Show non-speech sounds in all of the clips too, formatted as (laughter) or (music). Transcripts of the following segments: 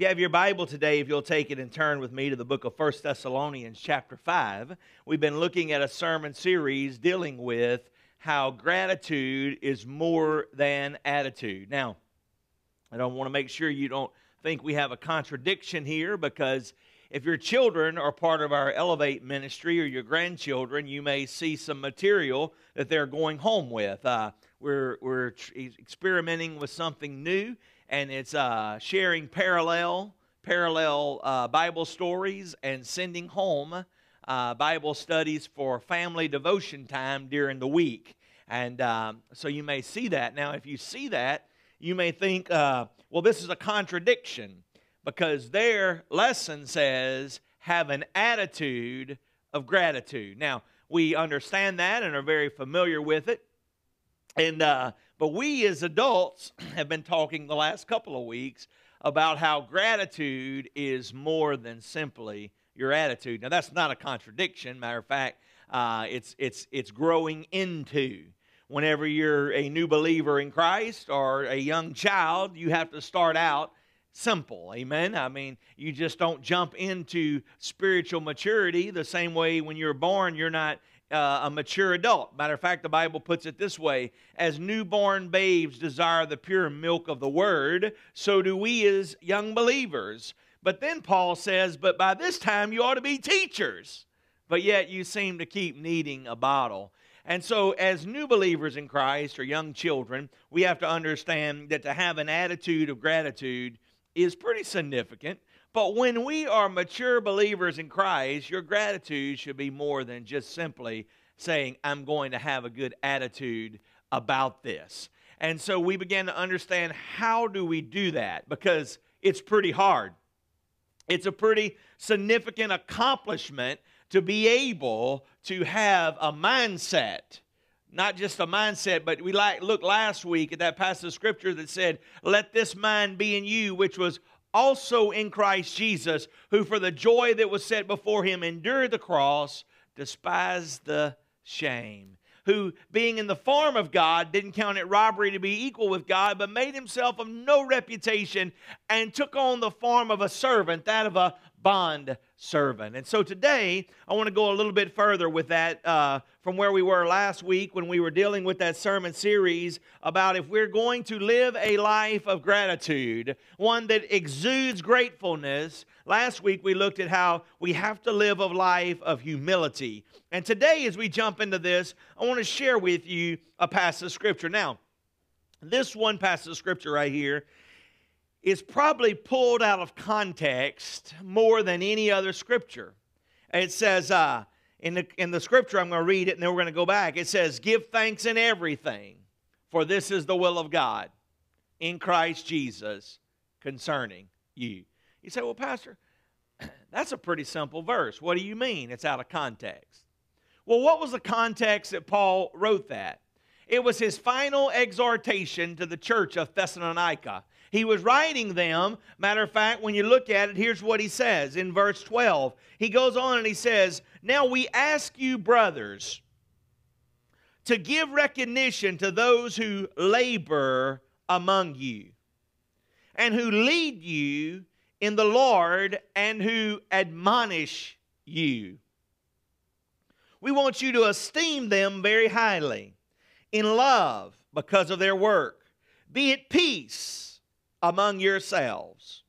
If you have your Bible today, if you'll take it and turn with me to the book of 1 Thessalonians, chapter 5, we've been looking at a sermon series dealing with how gratitude is more than attitude. Now, I don't want to make sure you don't think we have a contradiction here because if your children are part of our Elevate ministry or your grandchildren, you may see some material that they're going home with. Uh, we're we're experimenting with something new and it's uh, sharing parallel parallel uh, Bible stories and sending home uh, Bible studies for family devotion time during the week. And um, so you may see that. Now, if you see that, you may think, uh, well, this is a contradiction because their lesson says have an attitude of gratitude. Now, we understand that and are very familiar with it. And uh, but we as adults (clears throat) have been talking the last couple of weeks about how gratitude is more than simply your attitude. Now that's not a contradiction. Matter of fact, uh, it's it's it's growing into. Whenever you're a new believer in Christ or a young child, you have to start out simple. Amen. I mean, you just don't jump into spiritual maturity the same way when you're born. You're not uh, a mature adult. Matter of fact, the Bible puts it this way As newborn babes desire the pure milk of the word, so do we as young believers. But then Paul says, But by this time you ought to be teachers, but yet you seem to keep needing a bottle. And so, as new believers in Christ or young children, we have to understand that to have an attitude of gratitude is pretty significant. But when we are mature believers in Christ, your gratitude should be more than just simply saying, I'm going to have a good attitude about this. And so we began to understand how do we do that because it's pretty hard. It's a pretty significant accomplishment to be able to have a mindset not just a mindset, but we like look last week at that passage of scripture that said, "Let this mind be in you, which was also in Christ Jesus, who for the joy that was set before him endured the cross, despised the shame. Who, being in the form of God, didn't count it robbery to be equal with God, but made himself of no reputation and took on the form of a servant, that of a bond servant. And so today, I want to go a little bit further with that uh, from where we were last week when we were dealing with that sermon series about if we're going to live a life of gratitude, one that exudes gratefulness. Last week, we looked at how we have to live a life of humility. And today, as we jump into this, I want to share with you a passage of Scripture. Now, this one passage of Scripture right here is probably pulled out of context more than any other scripture. It says, uh, in, the, in the scripture, I'm going to read it and then we're going to go back. It says, Give thanks in everything, for this is the will of God in Christ Jesus concerning you. You say, Well, Pastor, (clears throat) that's a pretty simple verse. What do you mean? It's out of context. Well, what was the context that Paul wrote that? It was his final exhortation to the church of Thessalonica. He was writing them. Matter of fact, when you look at it, here's what he says in verse 12. He goes on and he says, Now we ask you, brothers, to give recognition to those who labor among you and who lead you in the Lord and who admonish you. We want you to esteem them very highly in love because of their work. Be at peace among yourselves.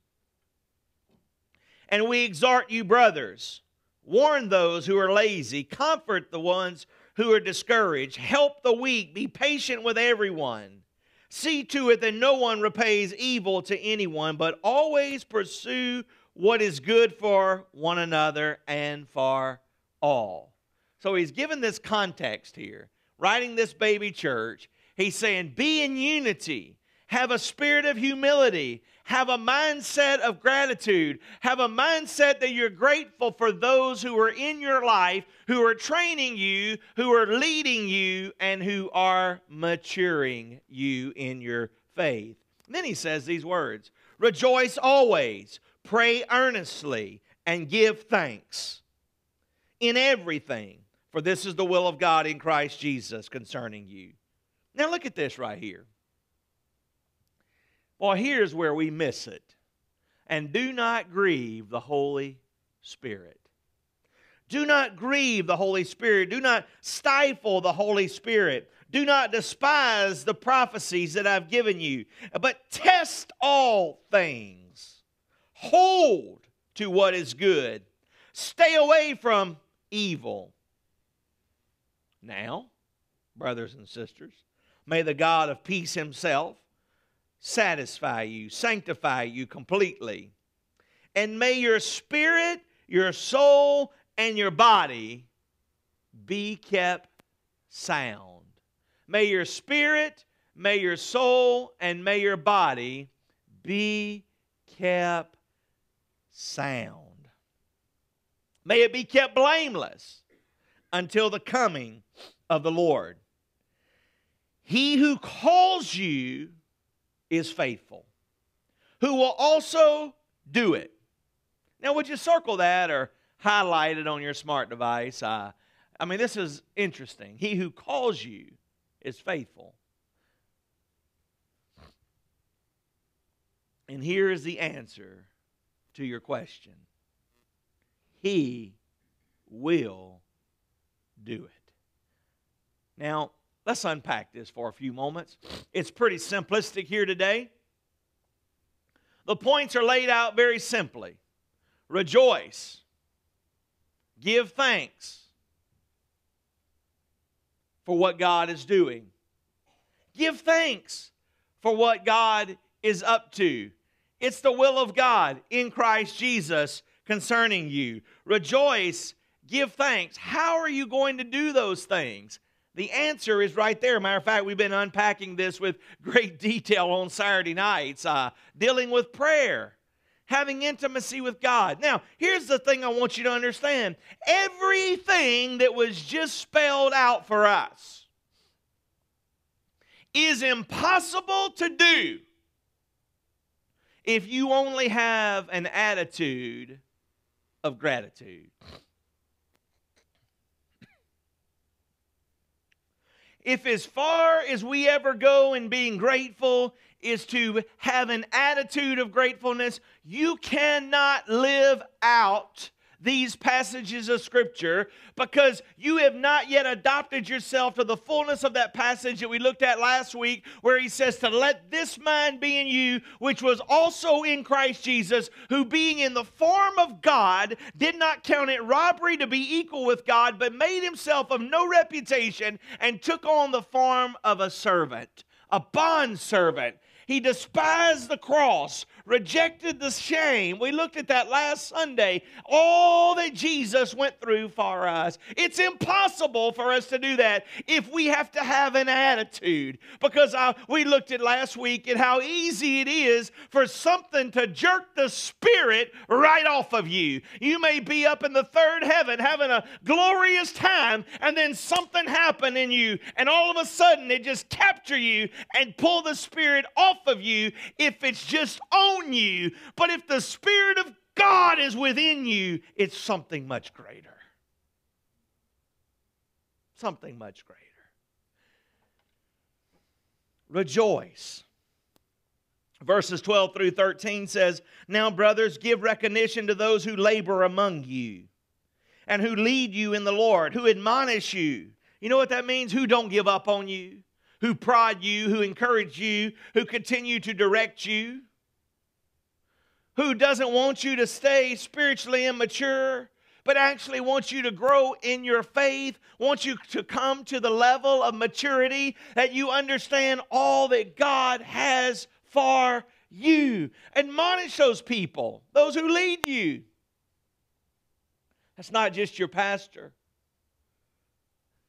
And we exhort you, brothers, warn those who are lazy, comfort the ones who are discouraged, help the weak, be patient with everyone. See to it that no one repays evil to anyone, but always pursue what is good for one another and for all. So he's given this context here, writing this baby church. He's saying, Be in unity have a spirit of humility, have a mindset of gratitude, have a mindset that you're grateful for those who are in your life, who are training you, who are leading you, and who are maturing you in your faith. Then he says these words Rejoice always, pray earnestly, and give thanks in everything, for this is the will of God in Christ Jesus concerning you. Now look at this right here. Well, here's where we miss it. and do not grieve the Holy Spirit. Do not grieve the Holy Spirit. Do not stifle the Holy Spirit. Do not despise the prophecies that I've given you, but test all things. Hold to what is good. Stay away from evil. Now, brothers and sisters, may the God of peace himself satisfy you, sanctify you completely. And may your spirit, your soul, and your body be kept sound. May your spirit, may your soul, and may your body be kept sound. May it be kept blameless until the coming of the Lord. He who calls you is faithful, who will also do it. Now, would you circle that or highlight it on your smart device? Uh, I mean, this is interesting. He who calls you is faithful. And here is the answer to your question He will do it. Now, let's unpack this for a few moments. It's pretty simplistic here today. The points are laid out very simply rejoice, give thanks for what God is doing, give thanks for what God is up to. It's the will of God in Christ Jesus concerning you. Rejoice, give thanks. How are you going to do those things? The answer is right there. Matter of fact, we've been unpacking this with great (laughs) detail on Saturday nights, uh, dealing with prayer, having intimacy with God. Now, here's the thing I want you to understand everything that was just spelled out for us is impossible to do if you only have an attitude of gratitude. If as far as we ever go in being grateful is to have an attitude of gratefulness, you cannot live out these passages of Scripture because you have not yet adopted yourself to the fullness of that passage that we looked at last week, where he says, To let this mind be in you, which was also in Christ Jesus, who being in the form of God, did not count it robbery to be equal with God, but made himself of no reputation and took on the form of a servant, a bond servant. He despised the cross, rejected the shame. We looked at that last Sunday. All that Jesus went through for us. It's impossible for us to do that if we have to have an attitude. Because I, we looked at last week at how easy it is for something to jerk the spirit right off of you. You may be up in the third heaven having a glorious time, and then something happened in you, and all of a sudden it just capture you and pull the spirit off of you if it's just on you. But if the Spirit of God is within you, it's something much greater. Something much greater. Rejoice. Verses 12 through 13 says, Now, brothers, give recognition to those who labor among you and who lead you in the Lord, who admonish you. You know what that means? Who don't give up on you who prod you, who encourage you, who continue to direct you, who doesn't want you to stay spiritually immature, but actually wants you to grow in your faith, wants you to come to the level of maturity that you understand all that God has for you. Admonish those people, those who lead you. That's not just your pastor.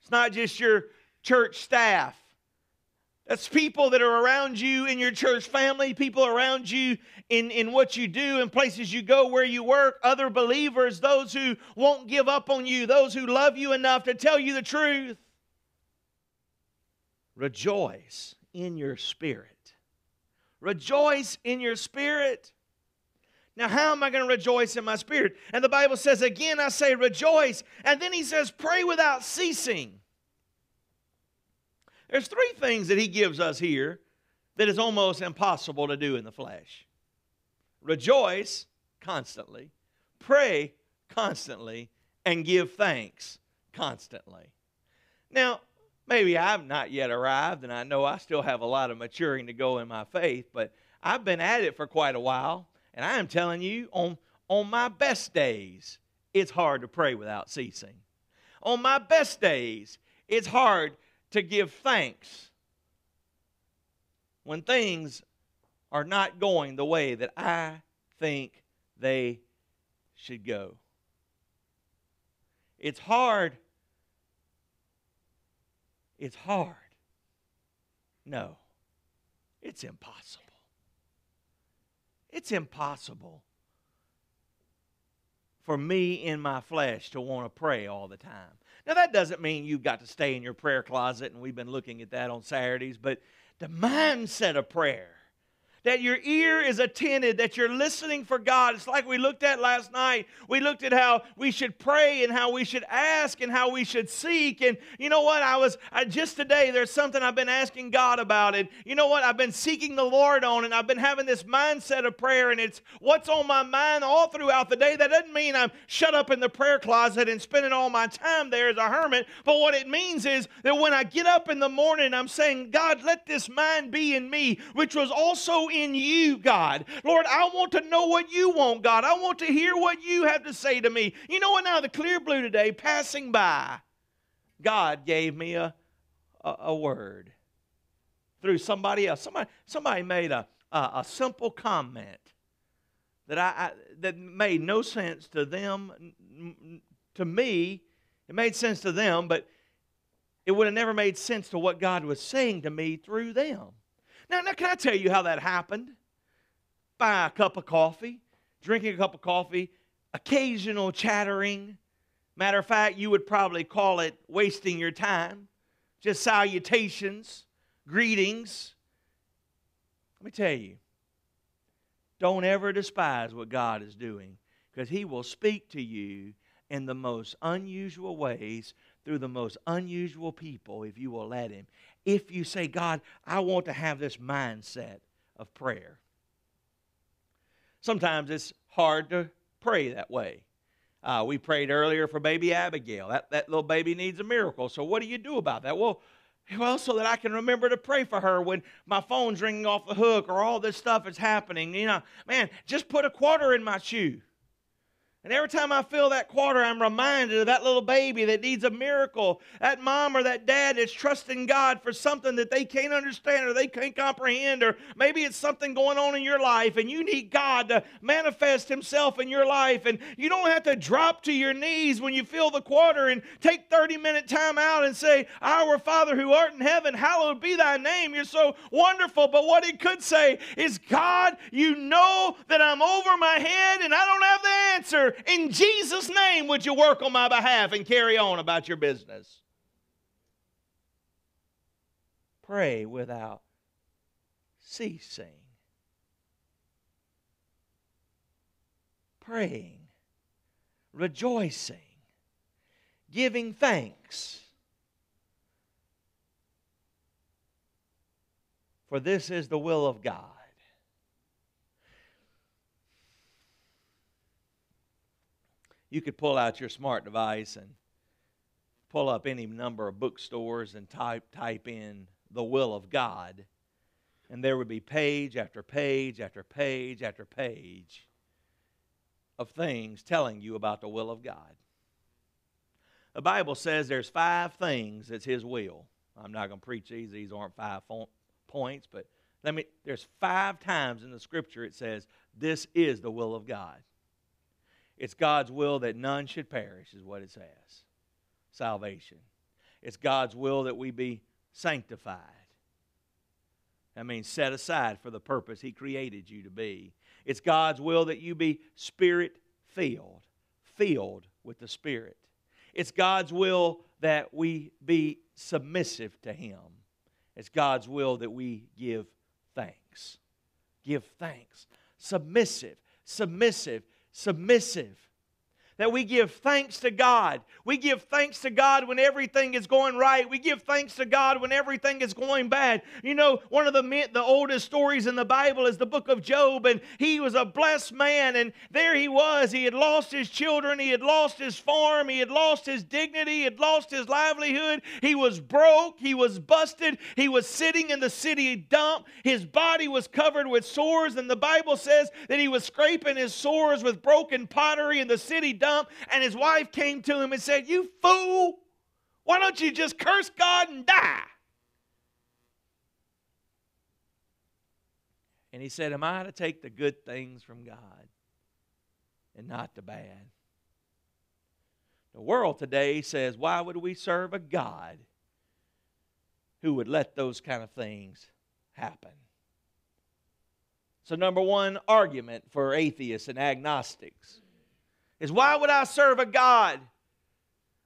It's not just your church staff. That's people that are around you in your church family, people around you in, in what you do, in places you go, where you work, other believers, those who won't give up on you, those who love you enough to tell you the truth. Rejoice in your spirit. Rejoice in your spirit. Now, how am I going to rejoice in my spirit? And the Bible says, again, I say rejoice. And then he says, pray without ceasing. There's three things that he gives us here that is almost impossible to do in the flesh rejoice constantly, pray constantly, and give thanks constantly. Now, maybe I've not yet arrived, and I know I still have a lot of maturing to go in my faith, but I've been at it for quite a while, and I am telling you, on, on my best days, it's hard to pray without ceasing. On my best days, it's hard to give thanks when things are not going the way that I think they should go. It's hard. It's hard. No, it's impossible. It's impossible for me in my flesh to want to pray all the time. Now, that doesn't mean you've got to stay in your prayer closet, and we've been looking at that on Saturdays, but the mindset of prayer that your ear is attentive, that you're listening for God. It's like we looked at last night. We looked at how we should pray and how we should ask and how we should seek. And you know what? I was I, just today, there's something I've been asking God about. And you know what? I've been seeking the Lord on, and I've been having this mindset of prayer, and it's what's on my mind all throughout the day. That doesn't mean I'm shut up in the prayer closet and spending all my time there as a hermit. But what it means is that when I get up in the morning, I'm saying, God, let this mind be in me, which was also in you, God. Lord, I want to know what you want, God. I want to hear what you have to say to me. You know what? Now, the clear blue today, passing by, God gave me a, a, a word through somebody else. Somebody, somebody made a, a, a simple comment that I, I, that made no sense to them, to me. It made sense to them, but it would have never made sense to what God was saying to me through them. Now, now, can I tell you how that happened? Buy a cup of coffee, drinking a cup of coffee, occasional chattering. Matter of fact, you would probably call it wasting your time. Just salutations, greetings. Let me tell you, don't ever despise what God is doing because He will speak to you in the most unusual ways through the most unusual people if you will let Him if you say, God, I want to have this mindset of prayer. Sometimes it's hard to pray that way. Uh, we prayed earlier for baby Abigail. That, that little baby needs a miracle. So, what do you do about that? Well, well, so that I can remember to pray for her when my phone's ringing off the hook or all this stuff is happening. You know, man, just put a quarter in my shoe. And every time I feel that quarter, I'm reminded of that little baby that needs a miracle. That mom or that dad that's trusting God for something that they can't understand or they can't comprehend, or maybe it's something going on in your life and you need God to manifest Himself in your life. And you don't have to drop to your knees when you feel the quarter and take 30 minute time out and say, Our Father who art in heaven, hallowed be thy name. You're so wonderful. But what it could say is, God, you know that I'm over my head and I don't have the answer in Jesus' name, would you work on my behalf and carry on about your business? Pray without ceasing. Praying, rejoicing, giving thanks. For this is the will of God you could pull out your smart device and pull up any number of bookstores and type type in the will of God and there would be page after page after page after page of things telling you about the will of God. The Bible says there's five things that's his will. I'm not going to preach these. These aren't five points, but let me there's five times in the scripture it says this is the will of God. It's God's will that none should perish, is what it says. Salvation. It's God's will that we be sanctified. That means set aside for the purpose He created you to be. It's God's will that you be spirit filled, filled with the Spirit. It's God's will that we be submissive to Him. It's God's will that we give thanks. Give thanks. Submissive, submissive, submissive. That we give thanks to God. We give thanks to God when everything is going right. We give thanks to God when everything is going bad. You know, one of the the oldest stories in the Bible is the book of Job, and he was a blessed man, and there he was. He had lost his children, he had lost his farm, he had lost his dignity, he had lost his livelihood. He was broke, he was busted, he was sitting in the city dump. His body was covered with sores, and the Bible says that he was scraping his sores with broken pottery in the city dump, and his wife came to him and said, You fool, why don't you just curse God and die? And he said, Am I to take the good things from God and not the bad? The world today says, Why would we serve a God who would let those kind of things happen? So, number one argument for atheists and agnostics is why would I serve a God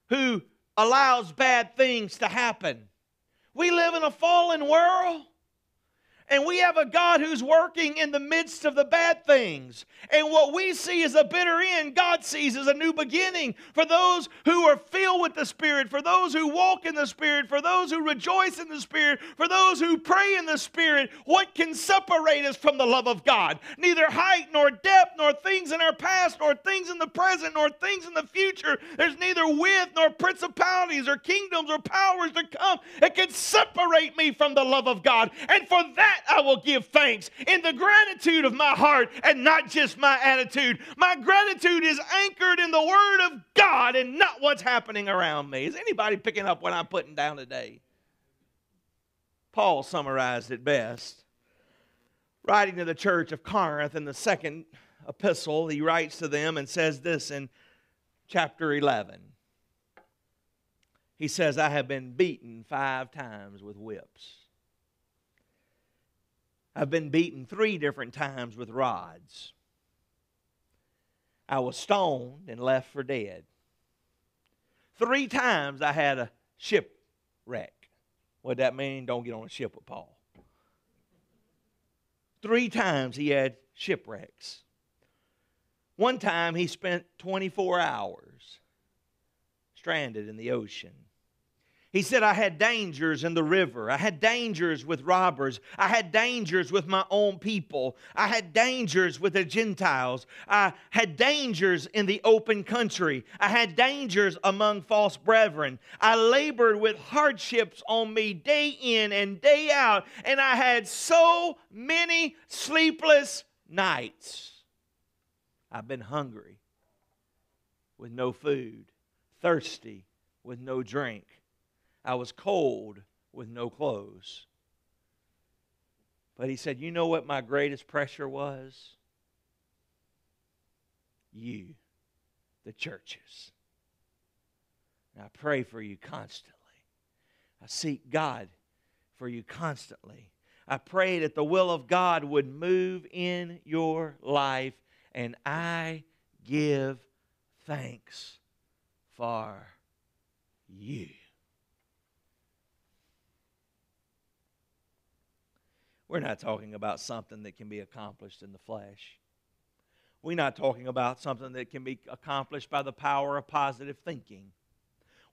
who allows bad things to happen? We live in a fallen world. And we have a God who's working in the midst of the bad things. And what we see as a bitter end, God sees as a new beginning for those who are filled with the Spirit, for those who walk in the Spirit, for those who rejoice in the Spirit, for those who pray in the Spirit. What can separate us from the love of God? Neither height nor depth, nor things in our past, nor things in the present, nor things in the future. There's neither width nor principalities or kingdoms or powers to come that can separate me from the love of God. And for that, that I will give thanks in the gratitude of my heart and not just my attitude. My gratitude is anchored in the Word of God and not what's happening around me. Is anybody picking up what I'm putting down today? Paul summarized it best. Writing to the church of Corinth in the second epistle, he writes to them and says this in chapter 11. He says, I have been beaten five times with whips. I've been beaten three different times with rods. I was stoned and left for dead. Three times I had a shipwreck. What that mean? Don't get on a ship with Paul. Three times he had shipwrecks. One time he spent 24 hours stranded in the ocean. He said, I had dangers in the river. I had dangers with robbers. I had dangers with my own people. I had dangers with the Gentiles. I had dangers in the open country. I had dangers among false brethren. I labored with hardships on me day in and day out, and I had so many sleepless nights. I've been hungry with no food, thirsty with no drink. I was cold with no clothes. But he said, You know what my greatest pressure was? You, the churches. And I pray for you constantly. I seek God for you constantly. I pray that the will of God would move in your life, and I give thanks for you. We're not talking about something that can be accomplished in the flesh. We're not talking about something that can be accomplished by the power of positive thinking.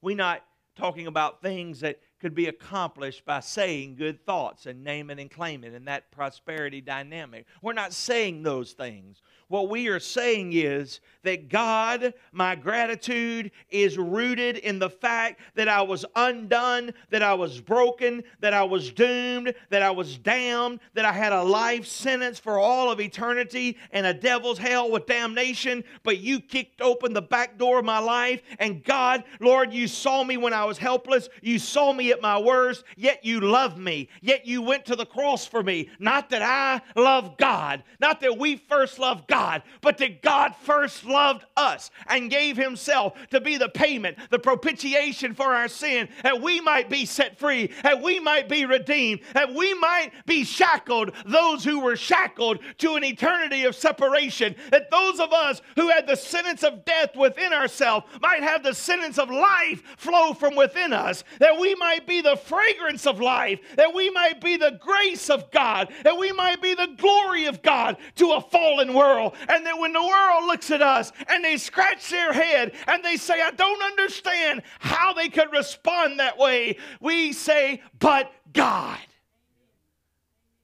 We're not talking about things that could be accomplished by saying good thoughts and naming and claiming and that prosperity dynamic. We're not saying those things. What we are saying is that God, my gratitude is rooted in the fact that I was undone, that I was broken, that I was doomed, that I was damned, that I had a life sentence for all of eternity and a devil's hell with damnation. But you kicked open the back door of my life, and God, Lord, you saw me when I was helpless. You saw me at my worst, yet you love me. Yet you went to the cross for me. Not that I love God, not that we first loved God God, but that God first loved us and gave Himself to be the payment, the propitiation for our sin, that we might be set free, that we might be redeemed, that we might be shackled, those who were shackled to an eternity of separation, that those of us who had the sentence of death within ourselves might have the sentence of life flow from within us, that we might might be the fragrance of life, that we might be the grace of God, that we might be the glory of God to a fallen world. And that when the world looks at us and they scratch their head and they say, I don't understand how they could respond that way, we say, But God.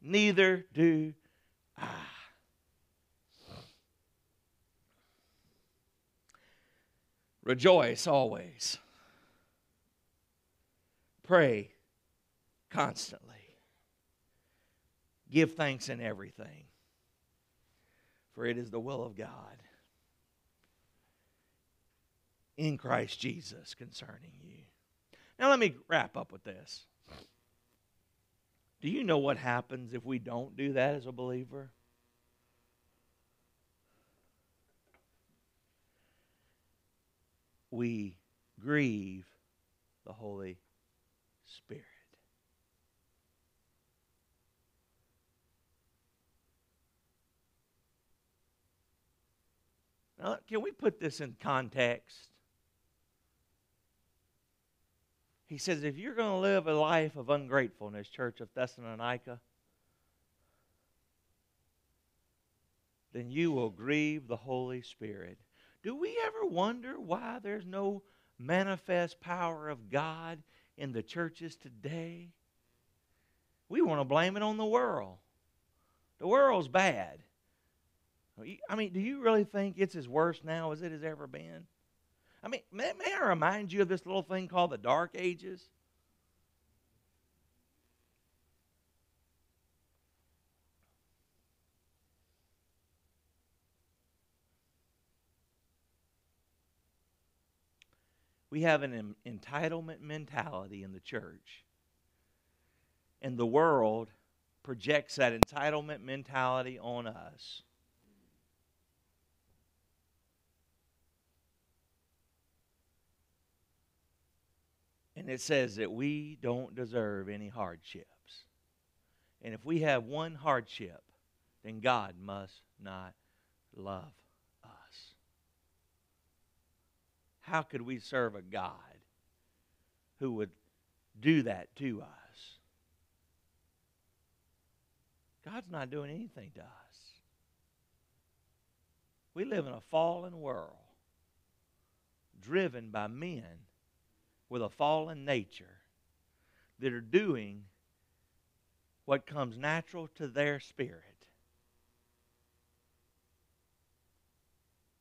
Neither do I. Rejoice always. Pray constantly. Give thanks in everything, for it is the will of God in Christ Jesus concerning you. Now, let me wrap up with this. Do you know what happens if we don't do that as a believer? We grieve the Holy Spirit. Now, can we put this in context? He says, if you're going to live a life of ungratefulness, Church of Thessalonica, then you will grieve the Holy Spirit. Do we ever wonder why there's no manifest power of God in the churches today? We want to blame it on the world. The world's bad. I mean, do you really think it's as worse now as it has ever been? I mean, may, may I remind you of this little thing called the Dark Ages? We have an entitlement mentality in the church. And the world projects that entitlement mentality on us. And it says that we don't deserve any hardships. And if we have one hardship, then God must not love us. How could we serve a God who would do that to us? God's not doing anything to us. We live in a fallen world driven by men with a fallen nature that are doing what comes natural to their spirit.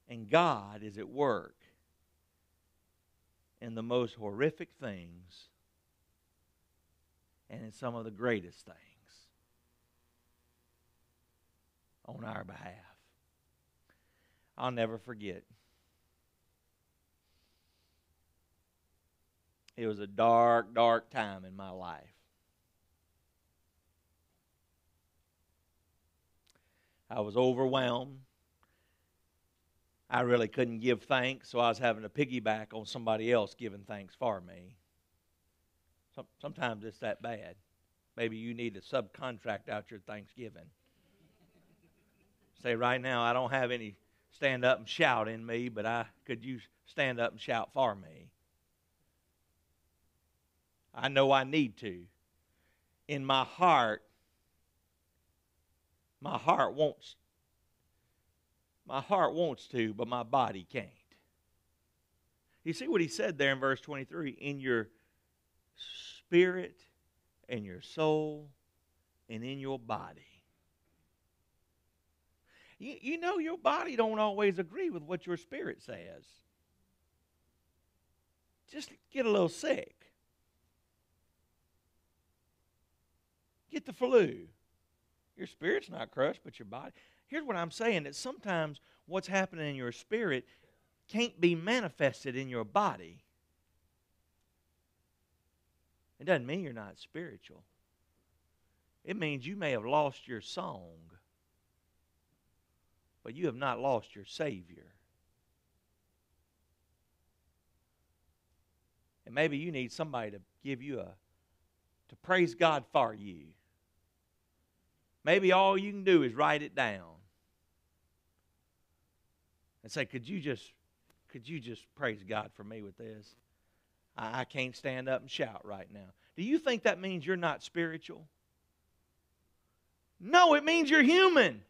And God is at work in the most horrific things and in some of the greatest things on our behalf. I'll never forget. It was a dark, dark time in my life. I was overwhelmed. I really couldn't give thanks, so I was having to piggyback on somebody else giving thanks for me. Sometimes it's that bad. Maybe you need to subcontract out your Thanksgiving. Say, right now, I don't have any stand up and shout in me, but I could use stand up and shout for me. I know I need to. In my heart, my heart wants my heart wants to, but my body can't. You see what he said there in verse 23 in your spirit and your soul and in your body. You, you know your body don't always agree with what your spirit says. Just get a little sick. Get the flu. Your spirit's not crushed, but your body. Here's what I'm saying that sometimes what's happening in your spirit can't be manifested in your body. It doesn't mean you're not spiritual. It means you may have lost your song, but you have not lost your Savior. And maybe you need somebody to give you a, to praise God for you. Maybe all you can do is write it down and say, Could you just could you just praise God for me with this? I can't stand up and shout right now. Do you think that means you're not spiritual? No, it means you're human.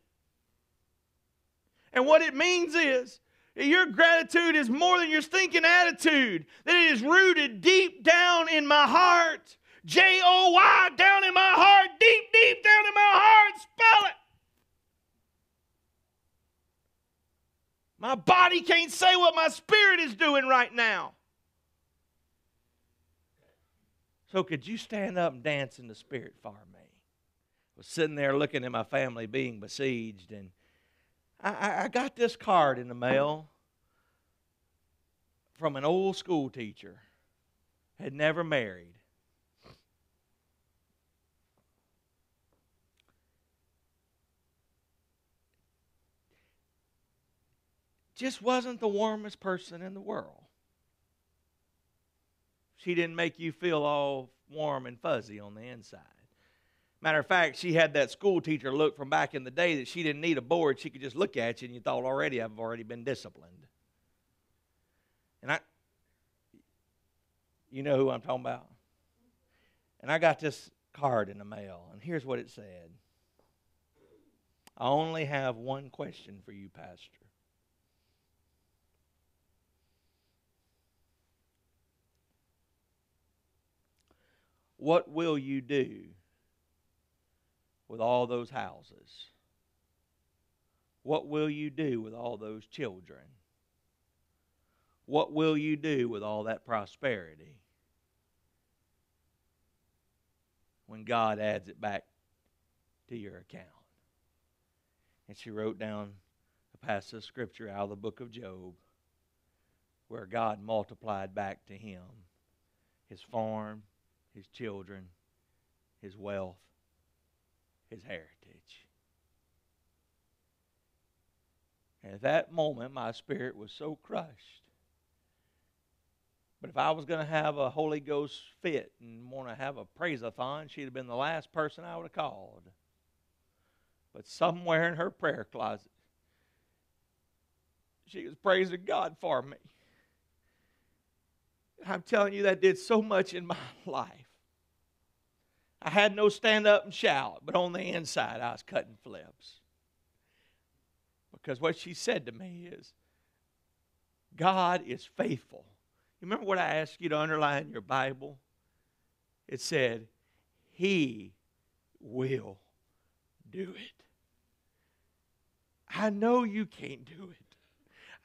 And what it means is your gratitude is more than your stinking attitude, that it is rooted deep down in my heart. J O Y, down in my heart, deep, deep down in my heart. Spell it. My body can't say what my spirit is doing right now. So, could you stand up and dance in the spirit for me? I was sitting there looking at my family being besieged, and I, I got this card in the mail from an old school teacher, had never married. Just wasn't the warmest person in the world. She didn't make you feel all warm and fuzzy on the inside. Matter of fact, she had that school teacher look from back in the day that she didn't need a board. She could just look at you and you thought, already, I've already been disciplined. And I, you know who I'm talking about. And I got this card in the mail, and here's what it said I only have one question for you, Pastor. What will you do with all those houses? What will you do with all those children? What will you do with all that prosperity when God adds it back to your account? And she wrote down a passage of scripture out of the book of Job where God multiplied back to him his farm, his children, his wealth, his heritage. And at that moment, my spirit was so crushed. But if I was going to have a Holy Ghost fit and want to have a praise-a-thon, she'd have been the last person I would have called. But somewhere in her prayer closet, she was praising God for me. I'm telling you, that did so much in (laughs) my life. I had no stand up and shout, but on the inside, I was cutting flips. Because what she said to me is, God is faithful. You remember what I asked you to underline in your Bible? It said, He will do it. I know you can't do it.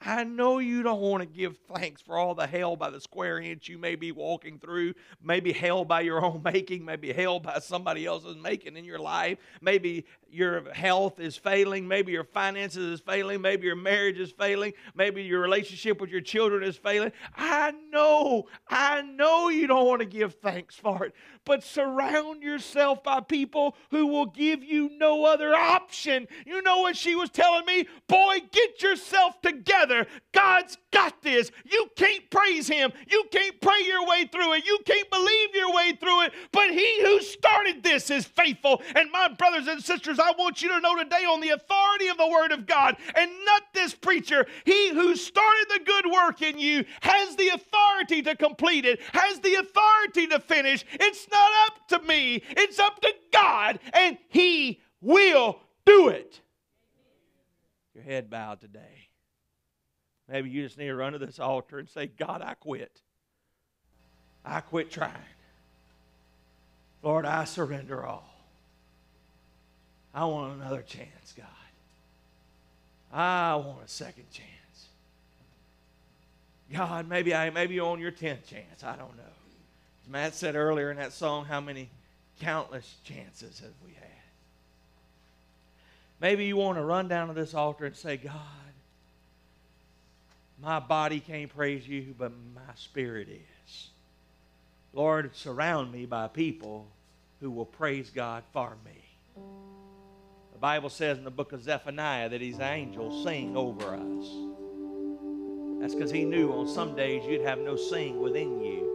I know you don't want to give thanks for all the hell by the square inch you may be walking through, maybe hell by your own (laughs) making, maybe hell by somebody else's making in your life. Maybe your health is failing, maybe your finances is failing, maybe your marriage is failing, maybe your relationship with your children is failing. I know, I know you don't want to give thanks for it, but surround yourself by people who will give you no other option. You know what she was telling me? Boy, get yourself together. God's got this. You can't praise Him. You can't pray your way through it. You can't believe your way through it. But He who started this is faithful. And my brothers and sisters, I want you to know today on the authority of the Word of God and not this preacher, He who started the good work in you has the authority to complete it, has the authority to finish. It's not up to me, it's up to God, and He will do it. Your head bowed today. Maybe you just need to run to this altar and say, God, I quit. I quit trying. Lord, I surrender all. I want another chance, God. I want a second chance. God, maybe I maybe you're on your tenth chance. I don't know. As Matt said earlier in that song, how many countless chances have we had? Maybe you want to run down to this altar and say, God, my body can't praise you, but my spirit is. Lord, surround me by people who will praise God for me. The Bible says in the book of Zephaniah that his angels sing over us. That's because he knew on some days you'd have no sing within you.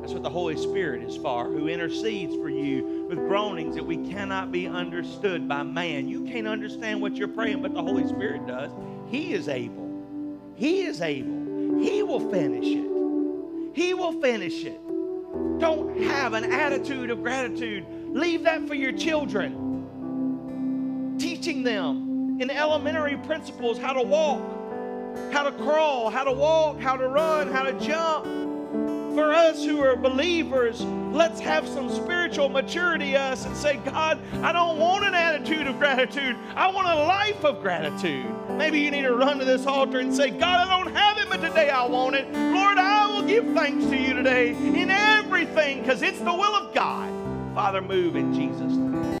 That's what the Holy Spirit is for, who intercedes for you with groanings that we cannot be understood by man. You can't understand what you're praying, but the Holy Spirit does. He is able. He is able. He will finish it. He will finish it. Don't have an attitude of gratitude. Leave that for your children. Teaching them in elementary principles how to walk, how to crawl, how to walk, how to run, how to jump. For us who are believers, let's have some spiritual maturity us and say, God, I don't want an attitude of gratitude. I want a life of gratitude. Maybe you need to run to this altar and say, God, I don't have it, but today I want it. Lord, I will give thanks to you today in everything because it's the will of God. Father, move in Jesus' name.